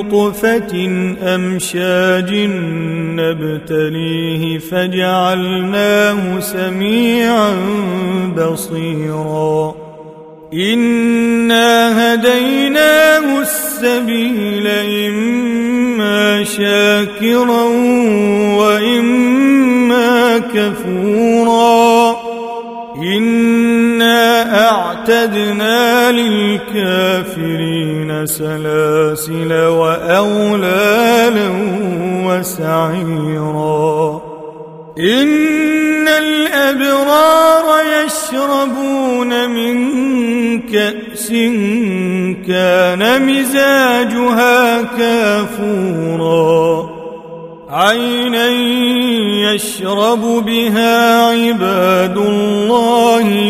نطفه امشاج نبتليه فجعلناه سميعا بصيرا انا هديناه السبيل اما شاكرا واما كفورا انا أعتدنا للكافرين سلاسل واغلالا وسعيرا. إن الأبرار يشربون من كأس كان مزاجها كافورا. عينا يشرب بها عباد الله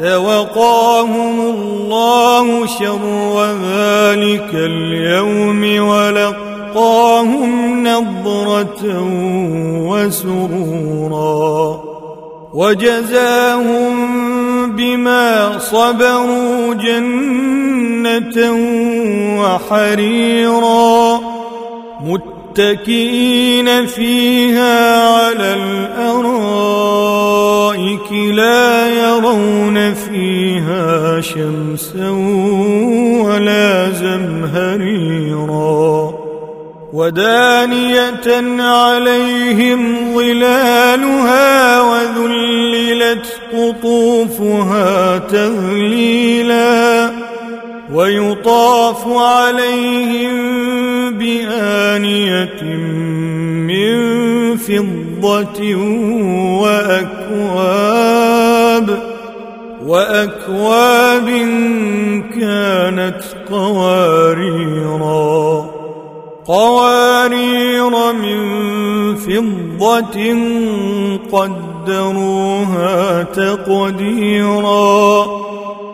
فوقاهم الله شر ذلك اليوم ولقاهم نضرة وسرورا وجزاهم بما صبروا جنة وحريرا متكئين فيها على الأرائك لا يرون فيها شمسا ولا زمهريرا ودانية عليهم ظلالها وذللت قطوفها تذليلا ويطاف عليهم بآنية من فضة وأكواب وأكواب كانت قواريرا قوارير من فضة قدروها تقديرا.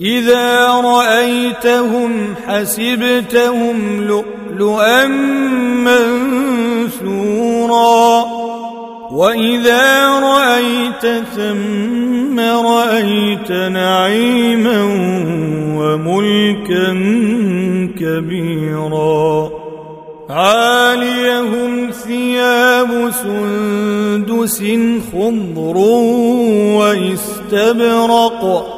إذا رأيتهم حسبتهم لؤلؤا منثورا وإذا رأيت ثم رأيت نعيما وملكا كبيرا عاليهم ثياب سندس خضر وإستبرق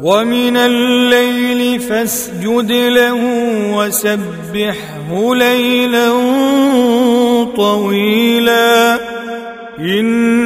ومن الليل فاسجد له وسبحه ليلا طويلا. إن